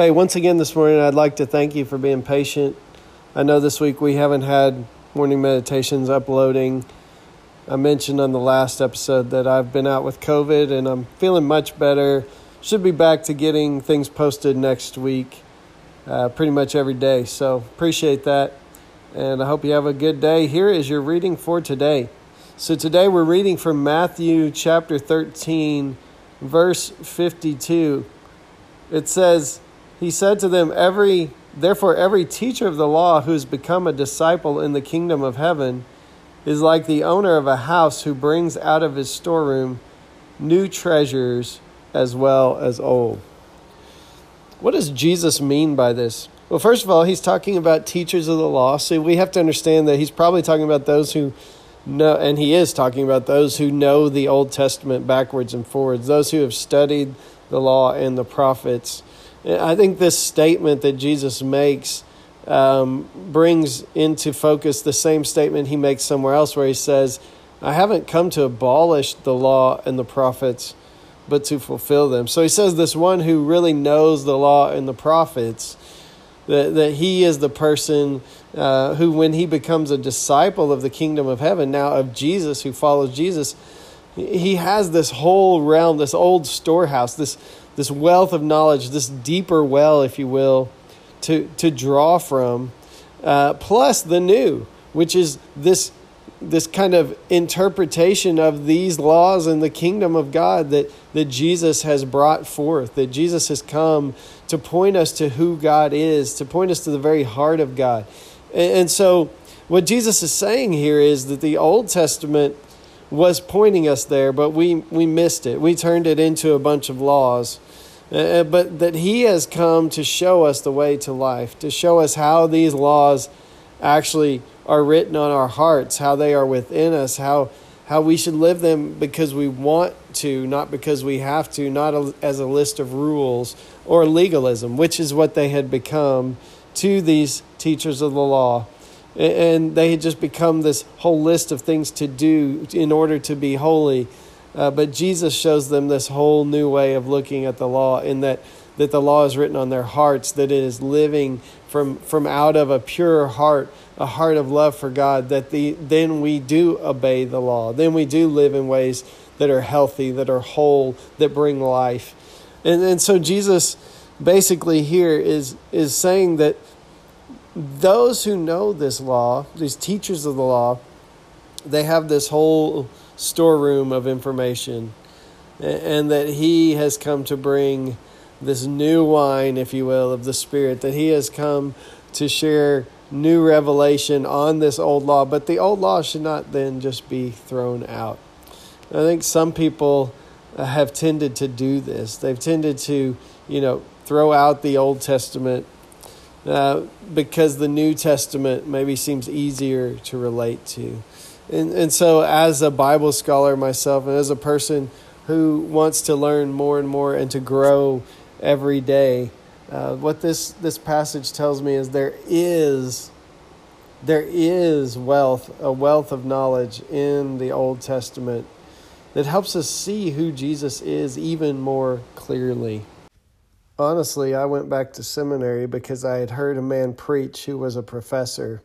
Hey, once again this morning, I'd like to thank you for being patient. I know this week we haven't had morning meditations uploading. I mentioned on the last episode that I've been out with COVID and I'm feeling much better. Should be back to getting things posted next week, uh, pretty much every day. So appreciate that. And I hope you have a good day. Here is your reading for today. So today we're reading from Matthew chapter 13, verse 52. It says, he said to them, Every therefore every teacher of the law who has become a disciple in the kingdom of heaven is like the owner of a house who brings out of his storeroom new treasures as well as old. What does Jesus mean by this? Well, first of all, he's talking about teachers of the law. So we have to understand that he's probably talking about those who know, and he is talking about those who know the Old Testament backwards and forwards, those who have studied the law and the prophets. I think this statement that Jesus makes um, brings into focus the same statement he makes somewhere else, where he says, I haven't come to abolish the law and the prophets, but to fulfill them. So he says, This one who really knows the law and the prophets, that, that he is the person uh, who, when he becomes a disciple of the kingdom of heaven, now of Jesus, who follows Jesus, he has this whole realm, this old storehouse, this this wealth of knowledge, this deeper well, if you will, to, to draw from, uh, plus the new, which is this, this kind of interpretation of these laws and the kingdom of God that, that Jesus has brought forth, that Jesus has come to point us to who God is, to point us to the very heart of God. And, and so, what Jesus is saying here is that the Old Testament was pointing us there, but we, we missed it. We turned it into a bunch of laws. Uh, uh, but that He has come to show us the way to life, to show us how these laws actually are written on our hearts, how they are within us, how how we should live them because we want to, not because we have to, not a, as a list of rules or legalism, which is what they had become to these teachers of the law. And they had just become this whole list of things to do in order to be holy uh, but Jesus shows them this whole new way of looking at the law in that, that the law is written on their hearts, that it is living from, from out of a pure heart, a heart of love for God, that the, then we do obey the law. Then we do live in ways that are healthy, that are whole, that bring life. And, and so Jesus basically here is, is saying that those who know this law, these teachers of the law, they have this whole storeroom of information, and that He has come to bring this new wine, if you will, of the Spirit, that He has come to share new revelation on this old law. But the old law should not then just be thrown out. I think some people have tended to do this. They've tended to, you know, throw out the Old Testament uh, because the New Testament maybe seems easier to relate to. And, and so, as a Bible scholar myself, and as a person who wants to learn more and more and to grow every day, uh, what this, this passage tells me is there is there is wealth, a wealth of knowledge in the Old Testament that helps us see who Jesus is even more clearly. Honestly, I went back to seminary because I had heard a man preach who was a professor.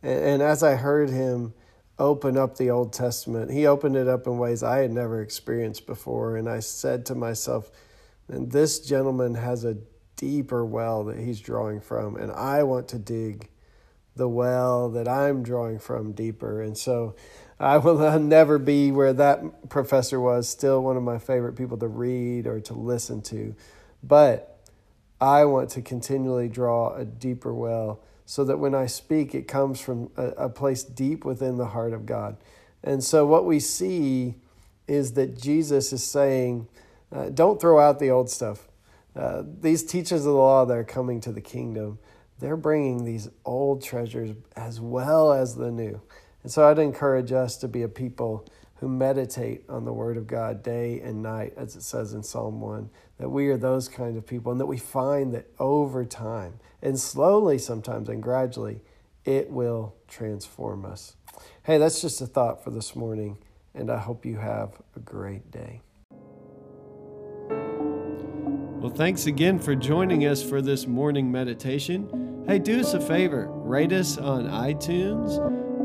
And, as I heard him, open up the Old Testament. He opened it up in ways I had never experienced before. And I said to myself, and this gentleman has a deeper well that he's drawing from. And I want to dig the well that I'm drawing from deeper. And so I will never be where that professor was, still one of my favorite people to read or to listen to. But I want to continually draw a deeper well so that when I speak, it comes from a, a place deep within the heart of God. And so, what we see is that Jesus is saying, uh, don't throw out the old stuff. uh, these teachers of the law that are coming to the kingdom, they're bringing these old treasures as well as the new. And so I'd encourage us to be a people who meditate on the Word of God day and night, as it says in Psalm 1, that we are those kind of people, and that we find that over time, and slowly sometimes and gradually, it will transform us. Hey, that's just a thought for this morning, and I hope you have a great day. Well, thanks again for joining us for this morning meditation. Hey, do us a favor rate us on iTunes